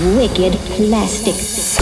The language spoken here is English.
wicked plastic.